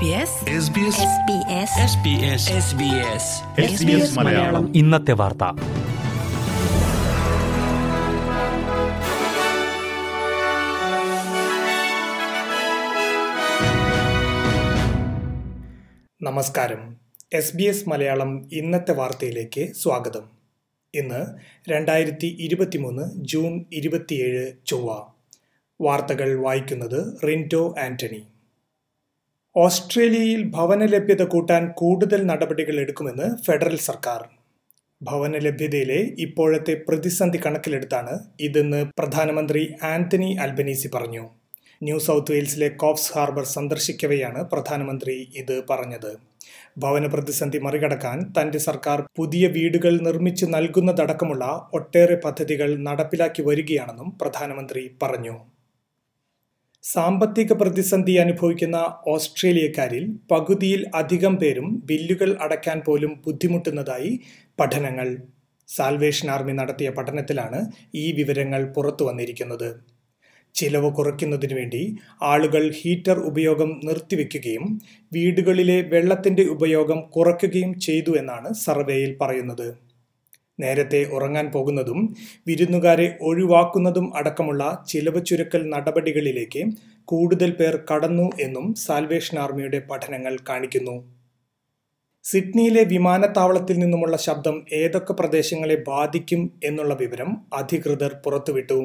SBS Malayalam. ഇന്നത്തെ വാർത്ത. നമസ്കാരം. എസ് ബി എസ് മലയാളം ഇന്നത്തെ വാർത്തയിലേക്ക് സ്വാഗതം. ഇന്ന് രണ്ടായിരത്തി ഇരുപത്തിമൂന്ന് ജൂൺ ഇരുപത്തിയേഴ് ചൊവ്വ. വാർത്തകൾ വായിക്കുന്നത് റിന്റോ ആന്റണി. ഓസ്ട്രേലിയയിൽ ഭവന ലഭ്യത കൂട്ടാൻ കൂടുതൽ നടപടികൾ എടുക്കുമെന്ന് ഫെഡറൽ സർക്കാർ. ഭവന ലഭ്യതയിലെ ഇപ്പോഴത്തെ പ്രതിസന്ധി കണക്കിലെടുത്താണ് ഇതെന്ന് പ്രധാനമന്ത്രി ആന്റണി അൽബനീസി പറഞ്ഞു. ന്യൂ സൗത്ത് വെയിൽസിലെ കോഫ്സ് ഹാർബർ സന്ദർശിക്കവെയാണ് പ്രധാനമന്ത്രി ഇത് പറഞ്ഞത്. ഭവന പ്രതിസന്ധി മറികടക്കാൻ തന്റെ സർക്കാർ പുതിയ വീടുകൾ നിർമ്മിച്ചു നൽകുന്നതടക്കമുള്ള ഒട്ടേറെ പദ്ധതികൾ നടപ്പിലാക്കി വരികയാണെന്നും പ്രധാനമന്ത്രി പറഞ്ഞു. സാമ്പത്തിക പ്രതിസന്ധി അനുഭവിക്കുന്ന ഓസ്ട്രേലിയക്കാരിൽ പകുതിയിൽ അധികം പേരും ബില്ലുകൾ അടയ്ക്കാൻ പോലും ബുദ്ധിമുട്ടുന്നതായി പഠനങ്ങൾ. സാൽവേഷൻ ആർമി നടത്തിയ പഠനത്തിലാണ് ഈ വിവരങ്ങൾ പുറത്തു വന്നിരിക്കുന്നത്. ചിലവ് കുറയ്ക്കുന്നതിനു വേണ്ടി ആളുകൾ ഹീറ്റർ ഉപയോഗം നിർത്തിവെക്കുകയും വീടുകളിലെ വെള്ളത്തിന്റെ ഉപയോഗം കുറയ്ക്കുകയും ചെയ്തു എന്നാണ് സർവേയിൽ പറയുന്നത്. നേരത്തെ ഉറങ്ങാൻ പോകുന്നതും വിരുന്നുകാരെ ഒഴിവാക്കുന്നതും അടക്കമുള്ള ചിലവ് ചുരുക്കൽ നടപടികളിലേക്ക് കൂടുതൽ പേർ കടന്നു എന്നും സാൽവേഷൻ ആർമിയുടെ പഠനങ്ങൾ കാണിക്കുന്നു. സിഡ്നിയിലെ വിമാനത്താവളത്തിൽ നിന്നുമുള്ള ശബ്ദം ഏതൊക്കെ പ്രദേശങ്ങളെ ബാധിക്കും എന്നുള്ള വിവരം അധികൃതർ പുറത്തുവിട്ടു.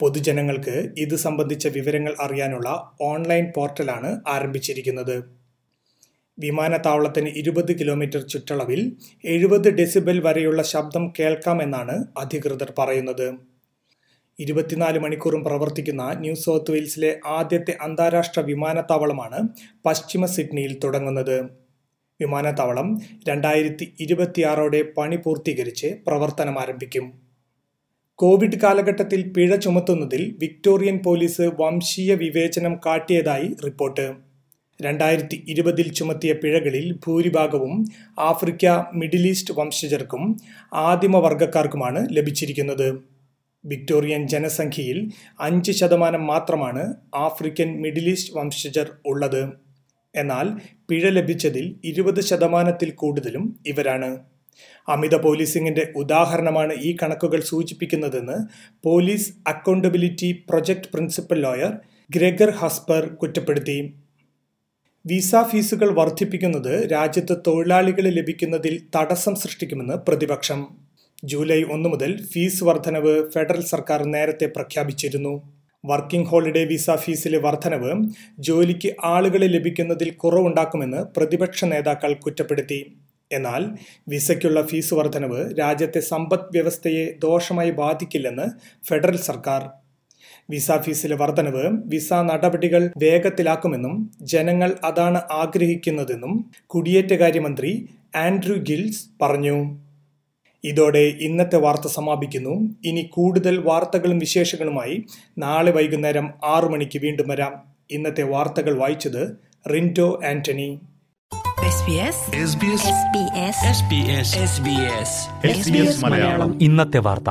പൊതുജനങ്ങൾക്ക് ഇത് സംബന്ധിച്ച വിവരങ്ങൾ അറിയാനുള്ള ഓൺലൈൻ പോർട്ടലാണ് ആരംഭിച്ചിരിക്കുന്നത്. വിമാനത്താവളത്തിന് ഇരുപത് കിലോമീറ്റർ ചുറ്റളവിൽ എഴുപത് ഡെസിബൽ വരെയുള്ള ശബ്ദം കേൾക്കാമെന്നാണ് അധികൃതർ പറയുന്നത്. ഇരുപത്തിനാല് മണിക്കൂറും പ്രവർത്തിക്കുന്ന ന്യൂ സൗത്ത് വെയിൽസിലെ ആദ്യത്തെ അന്താരാഷ്ട്ര വിമാനത്താവളമാണ് പശ്ചിമ സിഡ്നിയിൽ തുടങ്ങുന്നത്. വിമാനത്താവളം രണ്ടായിരത്തി ഇരുപത്തിയാറോടെ പണി പൂർത്തീകരിച്ച് പ്രവർത്തനം ആരംഭിക്കും. കോവിഡ് കാലഘട്ടത്തിൽ പിഴ ചുമത്തുന്നതിൽ വിക്ടോറിയൻ പോലീസ് വംശീയ വിവേചനം കാട്ടിയതായി റിപ്പോർട്ട്. രണ്ടായിരത്തി ഇരുപതിൽ ചുമത്തിയ പിഴകളിൽ ഭൂരിഭാഗവും ആഫ്രിക്ക മിഡിൽ ഈസ്റ്റ് വംശജർക്കും ആദിമവർഗക്കാർക്കുമാണ് ലഭിച്ചിരിക്കുന്നത്. വിക്ടോറിയൻ ജനസംഖ്യയിൽ അഞ്ച് ശതമാനം മാത്രമാണ് ആഫ്രിക്കൻ മിഡിൽ ഈസ്റ്റ് വംശജർ ഉള്ളത്. എന്നാൽ പിഴ ലഭിച്ചതിൽ ഇരുപത് ശതമാനത്തിൽ കൂടുതലും ഇവരാണ്. അമിത പോലീസിംഗിന്റെ ഉദാഹരണമാണ് ഈ കണക്കുകൾ സൂചിപ്പിക്കുന്നതെന്ന് Police Accountability Project principal lawyer Gregor Haspar കുറ്റപ്പെടുത്തി. വിസ ഫീസുകൾ വർദ്ധിപ്പിക്കുന്നത് രാജ്യത്ത് തൊഴിലാളികളെ ലഭിക്കുന്നതിൽ തടസ്സം സൃഷ്ടിക്കുമെന്ന് പ്രതിപക്ഷം. ജൂലൈ ഒന്ന് മുതൽ ഫീസ് വർധനവ് ഫെഡറൽ സർക്കാർ നേരത്തെ പ്രഖ്യാപിച്ചിരുന്നു. വർക്കിംഗ് ഹോളിഡേ വിസ ഫീസിലെ വർധനവ് ജോലിക്ക് ആളുകളെ ലഭിക്കുന്നതിൽ കുറവുണ്ടാക്കുമെന്ന് പ്രതിപക്ഷ നേതാക്കൾ കുറ്റപ്പെടുത്തി. എന്നാൽ വിസയ്ക്കുള്ള ഫീസ് വർധനവ് രാജ്യത്തെ സമ്പദ് വ്യവസ്ഥയെ ദോഷമായി ബാധിക്കില്ലെന്ന് ഫെഡറൽ സർക്കാർ. വിസ ഫീസിലെ വർധനവ് വിസ നടപടികൾ വേഗത്തിലാക്കുമെന്നും ജനങ്ങൾ അതാണ് ആഗ്രഹിക്കുന്നതെന്നും കുടിയേറ്റകാര്യമന്ത്രി ആൻഡ്രൂ ഗിൽസ് പറഞ്ഞു. ഇതോടെ ഇന്നത്തെ വാർത്ത സമാപിക്കുന്നു. ഇനി കൂടുതൽ വാർത്തകളും വിശേഷങ്ങളുമായി നാളെ വൈകുന്നേരം ആറു മണിക്ക് വീണ്ടും വരാം. ഇന്നത്തെ വാർത്തകൾ വായിച്ചത് റിന്റോ ആന്റണി. ഇന്നത്തെ വാർത്ത.